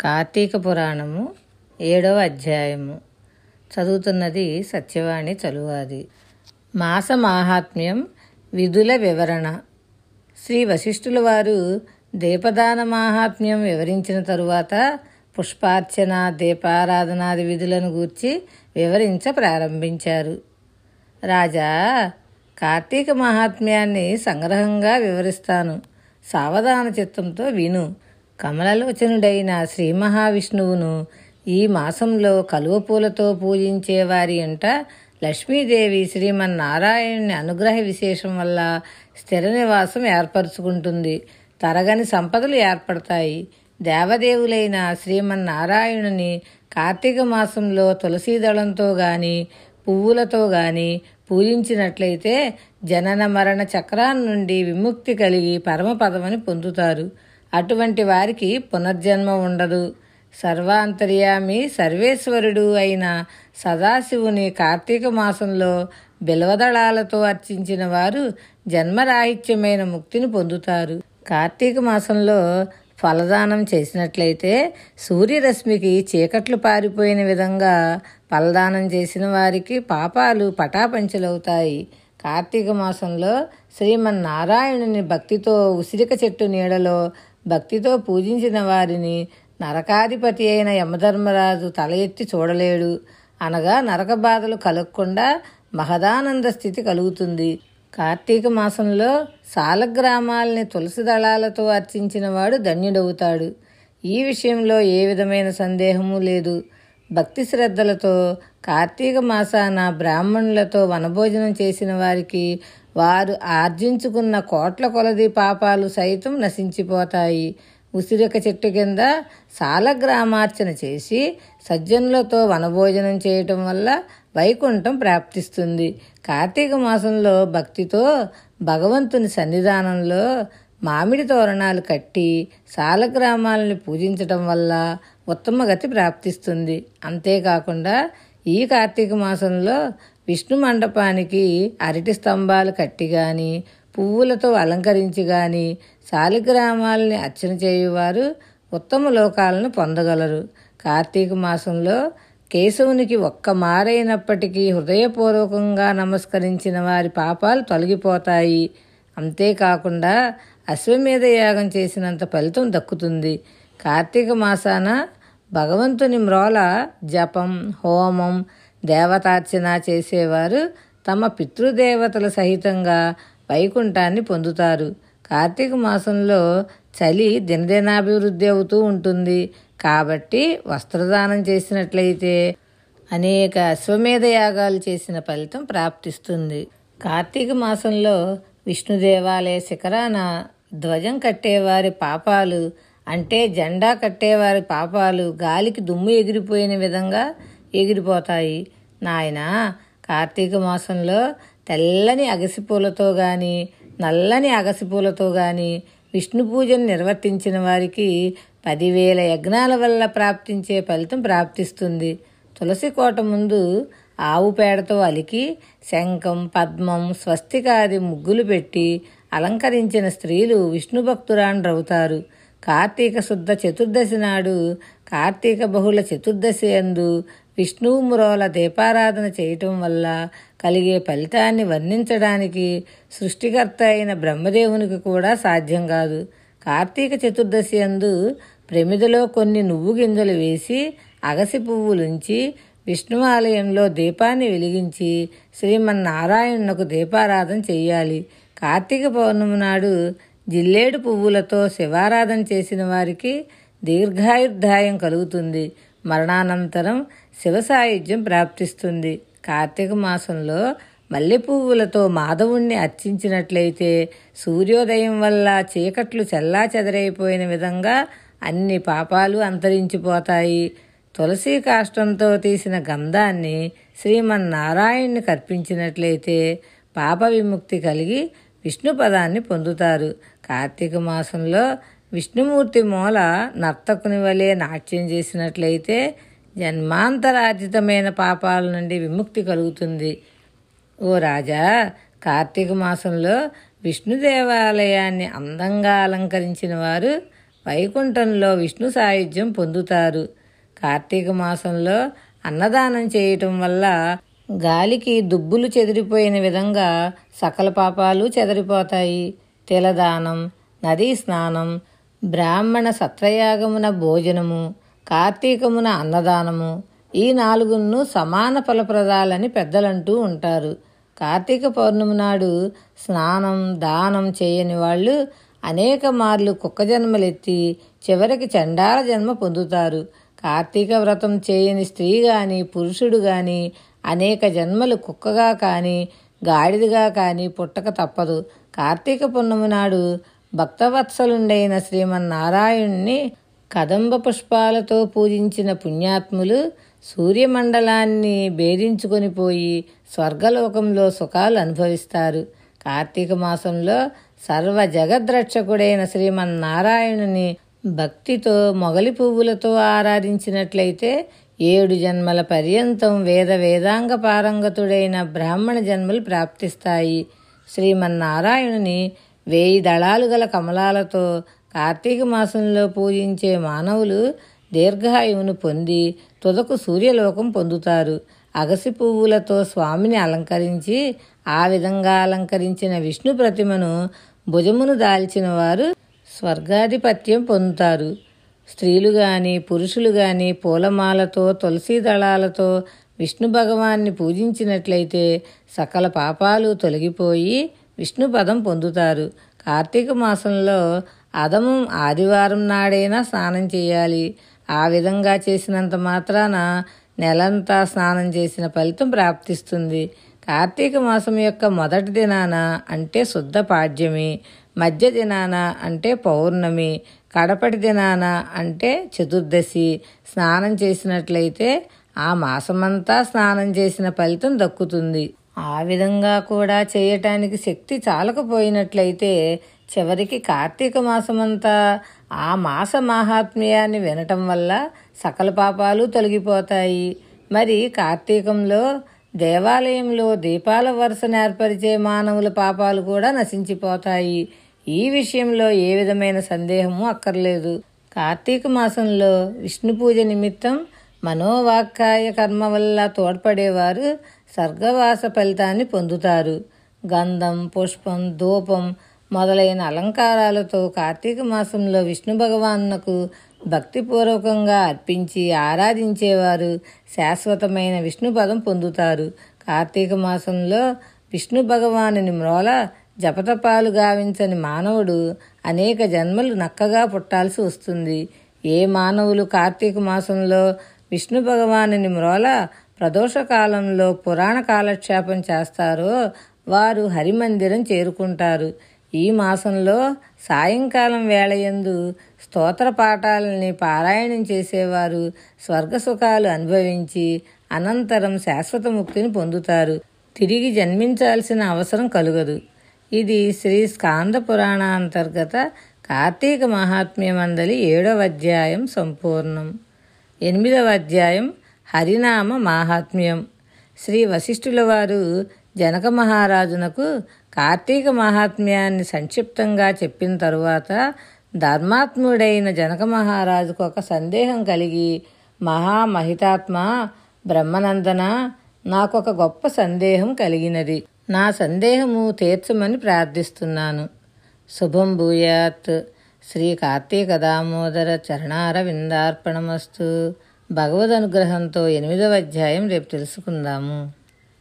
కార్తీక పురాణము ఏడవ అధ్యాయము. చదువుతున్నది సత్యవాణి చలువాది. మాస మాహాత్మ్యం విధుల వివరణ. శ్రీ వశిష్ఠుల వారు దీపదాన మాహాత్మ్యం వివరించిన తరువాత పుష్పార్చన దీపారాధనాది విధులను గూర్చి వివరించ ప్రారంభించారు. రాజా కార్తీక మహాత్మ్యాన్ని సంగ్రహంగా వివరిస్తాను. సావధాన చిత్తంతో విను. కమలలోచనుడైన శ్రీ మహావిష్ణువును ఈ మాసంలో కలువ పూలతో పూజించే వారి అంట లక్ష్మీదేవి శ్రీమన్నారాయణుని అనుగ్రహ విశేషం వల్ల స్థిర నివాసం ఏర్పరచుకుంటుంది. తరగని సంపదలు ఏర్పడతాయి. దేవదేవులైన శ్రీమన్నారాయణుని కార్తీక మాసంలో తులసీదళంతో గాని పువ్వులతో గాని పూజించినట్లయితే జనన మరణ చక్రాల నుండి విముక్తి కలిగి పరమపదమని పొందుతారు. అటువంటి వారికి పునర్జన్మ ఉండదు. సర్వాంతర్యామి సర్వేశ్వరుడు అయిన సదాశివుని కార్తీక మాసంలో బిల్వదళాలతో అర్చించిన వారు జన్మరాహిత్యమైన ముక్తిని పొందుతారు. కార్తీక మాసంలో ఫలదానం చేసినట్లయితే సూర్యరశ్మికి చీకట్లు పారిపోయిన విధంగా ఫలదానం చేసిన వారికి పాపాలు పటాపంచలవుతాయి. కార్తీక మాసంలో శ్రీమన్నారాయణుని భక్తితో ఉసిరిక చెట్టు నీడలో భక్తితో పూజించిన వారిని నరకాధిపతి అయిన యమధర్మరాజు తల ఎత్తి చూడలేడు. అనగా నరక బాధలు కలగకుండా మహదానంద స్థితి కలుగుతుంది. కార్తీక మాసంలో సాలగ్రామాల్ని తులసి దళాలతో అర్చించిన వాడు ధన్యుడవుతాడు. ఈ విషయంలో ఏ విధమైన సందేహము లేదు. భక్తి శ్రద్ధలతో కార్తీక మాసాన బ్రాహ్మణులతో వనభోజనం చేసిన వారికి వారు ఆర్జించుకున్న కోట్ల కొలది పాపాలు సైతం నశించిపోతాయి. ఉసిరిక చెట్టు కింద సాలగ్రామార్చన చేసి సజ్జనులతో వనభోజనం చేయటం వల్ల వైకుంఠం ప్రాప్తిస్తుంది. కార్తీక మాసంలో భక్తితో భగవంతుని సన్నిధానంలో మామిడి తోరణాలు కట్టి సాలగ్రామాలను పూజించటం వల్ల ఉత్తమ గతి ప్రాప్తిస్తుంది. అంతేకాకుండా ఈ కార్తీక మాసంలో విష్ణు మండపానికి అరటి స్తంభాలు కట్టి గాని పువ్వులతో అలంకరించి గాని శాలిగ్రామాలని అర్చన చేయువారు ఉత్తమ లోకాలను పొందగలరు. కార్తీక మాసంలో కేశవునికి ఒక్క మారైనప్పటికీ హృదయపూర్వకంగా నమస్కరించిన వారి పాపాలు తొలగిపోతాయి. అంతేకాకుండా అశ్వమేధ యాగం చేసినంత ఫలితం దక్కుతుంది. కార్తీక మాసాన భగవంతుని మ్రోల జపం హోమం దేవతార్చన చేసేవారు తమ పితృదేవతల సహితంగా వైకుంఠాన్ని పొందుతారు. కార్తీక మాసంలో చలి దినదినాభివృద్ధి అవుతూ ఉంటుంది. కాబట్టి వస్త్రదానం చేసినట్లయితే అనేక అశ్వమేధ యాగాలు చేసిన ఫలితం ప్రాప్తిస్తుంది. కార్తీక మాసంలో విష్ణు దేవాలయ శిఖరాన ధ్వజం కట్టేవారి పాపాలు అంటే జెండా కట్టేవారి పాపాలు గాలికి దుమ్ము ఎగిరిపోయిన విధంగా ఎగిరిపోతాయి. నాయన కార్తీక మాసంలో తెల్లని అగసిపూలతో గాని నల్లని అగసిపూలతో గాని విష్ణు పూజను నిర్వర్తించిన వారికి పదివేల యజ్ఞాల వల్ల ప్రాప్తించే ఫలితం ప్రాప్తిస్తుంది. తులసి కోట ముందు ఆవు పేడతో అలికి శంఖం పద్మం స్వస్తికాది ముగ్గులు పెట్టి అలంకరించిన స్త్రీలు విష్ణు భక్తురాండ్రవుతారు. కార్తీక శుద్ధ చతుర్దశి నాడు కార్తీక బహుళ చతుర్దశి అందు విష్ణువు మురోల దీపారాధన చేయటం వల్ల కలిగే ఫలితాన్ని వర్ణించడానికి సృష్టికర్త అయిన బ్రహ్మదేవునికి కూడా సాధ్యం కాదు. కార్తీక చతుర్దశి అందు ప్రమిదలో కొన్ని నువ్వు గింజలు వేసి అగసి పువ్వులుంచి విష్ణు ఆలయంలో దీపాన్ని వెలిగించి శ్రీమన్నారాయణునకు దీపారాధన చెయ్యాలి. కార్తీక పౌర్ణమి నాడు జిల్లేడు పువ్వులతో శివారాధన చేసిన వారికి దీర్ఘాయుర్ధాయం కలుగుతుంది. మరణానంతరం శివ సాయుధ్యం ప్రాప్తిస్తుంది. కార్తీక మాసంలో మల్లె పువ్వులతో మాధవుణ్ణి అర్చించినట్లయితే సూర్యోదయం వల్ల చీకట్లు చల్లా చెదరైపోయిన విధంగా అన్ని పాపాలు అంతరించిపోతాయి. తులసి కాష్టంతో తీసిన గంధాన్ని శ్రీమన్నారాయణ్ణి కర్పించినట్లయితే పాప విముక్తి కలిగి విష్ణు పదాన్ని పొందుతారు. కార్తీక మాసంలో విష్ణుమూర్తి మూల నర్తకుని వలె నాట్యం చేసినట్లయితే జన్మాంతరార్జితమైన పాపాల నుండి విముక్తి కలుగుతుంది. ఓ రాజా కార్తీక మాసంలో విష్ణు దేవాలయాన్ని అందంగా అలంకరించిన వారు వైకుంఠంలో విష్ణు సాయుధ్యం పొందుతారు. కార్తీక మాసంలో అన్నదానం చేయటం వల్ల గాలికి దుబ్బులు చెదిరిపోయిన విధంగా సకల పాపాలు చెదిరిపోతాయి. తిలదానం నదీ స్నానం బ్రాహ్మణ సత్రయాగమున భోజనము కార్తీకమున అన్నదానము ఈ నాలుగును సమాన ఫలప్రదాలని పెద్దలంటూ ఉంటారు. కార్తీక పౌర్ణమి నాడు స్నానం దానం చేయని వాళ్ళు అనేక మార్లు కుక్క జన్మలెత్తి చివరికి చండాల జన్మ పొందుతారు. కార్తీక వ్రతం చేయని స్త్రీ గాని పురుషుడు గాని అనేక జన్మలు కుక్కగా కానీ గాడిదగా కానీ పుట్టక తప్పదు. కార్తీక పున్నమి నాడు భక్తవత్సలుండైన శ్రీమన్నారాయణ్ణి కదంబ పుష్పాలతో పూజించిన పుణ్యాత్ములు సూర్యమండలాన్ని భేదించుకొని పోయి స్వర్గలోకంలో సుఖాలు అనుభవిస్తారు. కార్తీక మాసంలో సర్వ జగద్రక్షకుడైన శ్రీమన్నారాయణుని భక్తితో మొగలి పువ్వులతో ఆరాధించినట్లయితే ఏడు జన్మల పర్యంతం వేద వేదాంగ పారంగతుడైన బ్రాహ్మణ జన్మలు ప్రాప్తిస్తాయి. శ్రీమన్నారాయణుని వేయి దళాలు గల కమలాలతో కార్తీక మాసంలో పూజించే మానవులు దీర్ఘాయువును పొంది తుదకు సూర్యలోకం పొందుతారు. అగసి పువ్వులతో స్వామిని అలంకరించి ఆ విధంగా అలంకరించిన విష్ణు ప్రతిమను భుజమును దాల్చిన వారు స్వర్గాధిపత్యం పొందుతారు. స్త్రీలు గాని పురుషులు గాని పూలమాలతో తులసి దళాలతో విష్ణు భగవాన్ని పూజించినట్లయితే సకల పాపాలు తొలగిపోయి విష్ణు పదం పొందుతారు. కార్తీక మాసంలో అదమం ఆదివారం నాడైనా స్నానం చేయాలి. ఆ విధంగా చేసినంత మాత్రాన నెలంతా స్నానం చేసిన ఫలితం ప్రాప్తిస్తుంది. కార్తీక మాసం యొక్క మొదటి దినాన అంటే శుద్ధ పాడ్యమి మధ్య దినాన అంటే పౌర్ణమి కడపటి దినాన అంటే చతుర్దశి. స్నానం చేసినట్లయితే ఆ మాసమంతా స్నానం చేసిన ఫలితం దక్కుతుంది. ఆ విధంగా కూడా చేయటానికి శక్తి చాలకపోయినట్లయితే చివరికి కార్తీక మాసమంతా ఆ మాస మాహాత్మ్యాన్ని వినటం వల్ల సకల పాపాలు తొలగిపోతాయి. మరి కార్తీకంలో దేవాలయంలో దీపాల వరుసను ఏర్పరిచే మానవుల పాపాలు కూడా నశించిపోతాయి. ఈ విషయంలో ఏ విధమైన సందేహము అక్కర్లేదు. కార్తీక మాసంలో విష్ణు పూజ నిమిత్తం మనోవాక్కాయ కర్మ వల్ల తోడ్పడేవారు స్వర్గవాస ఫలితాన్ని పొందుతారు. గంధం పుష్పం ధూపం మొదలైన అలంకారాలతో కార్తీక మాసంలో విష్ణు భగవానునకు భక్తిపూర్వకంగా అర్పించి ఆరాధించేవారు శాశ్వతమైన విష్ణు పదం పొందుతారు. కార్తీక మాసంలో విష్ణు భగవానుని మ్రోల జపతపాలు గావించని మానవుడు అనేక జన్మలు నక్కగా పుట్టాల్సి వస్తుంది. ఏ మానవులు కార్తీక మాసంలో విష్ణు భగవానుని మ్రోల ప్రదోషకాలంలో పురాణ కాలక్షేపం చేస్తారో వారు హరిమందిరం చేరుకుంటారు. ఈ మాసంలో సాయంకాలం వేళయందు స్తోత్ర పాఠాలని పారాయణం చేసేవారు స్వర్గసుఖాలు అనుభవించి అనంతరం శాశ్వత ముక్తిని పొందుతారు. తిరిగి జన్మించాల్సిన అవసరం కలుగదు. ఇది శ్రీ స్కాంద పురాణ అంతర్గత కార్తీక మహాత్మ్యమందలి ఏడవ అధ్యాయం సంపూర్ణం. ఎనిమిదవ అధ్యాయం హరినామ మాహాత్మ్యం. శ్రీ వశిష్ఠుల వారు జనక మహారాజునకు కార్తీక మహాత్మ్యాన్ని సంక్షిప్తంగా చెప్పిన తరువాత ధర్మాత్ముడైన జనక మహారాజుకు ఒక సందేహం కలిగి మహామహితాత్మ బ్రహ్మనందన నాకొక గొప్ప సందేహం కలిగినది. నా సందేహము తీర్చమని ప్రార్థిస్తున్నాను. శుభం భూయాత్. శ్రీ కార్తీక దామోదర చరణార విందార్పణమస్తు భగవద్ అనుగ్రహంతో ఎనిమిదవ అధ్యాయం రేపు తెలుసుకుందాము.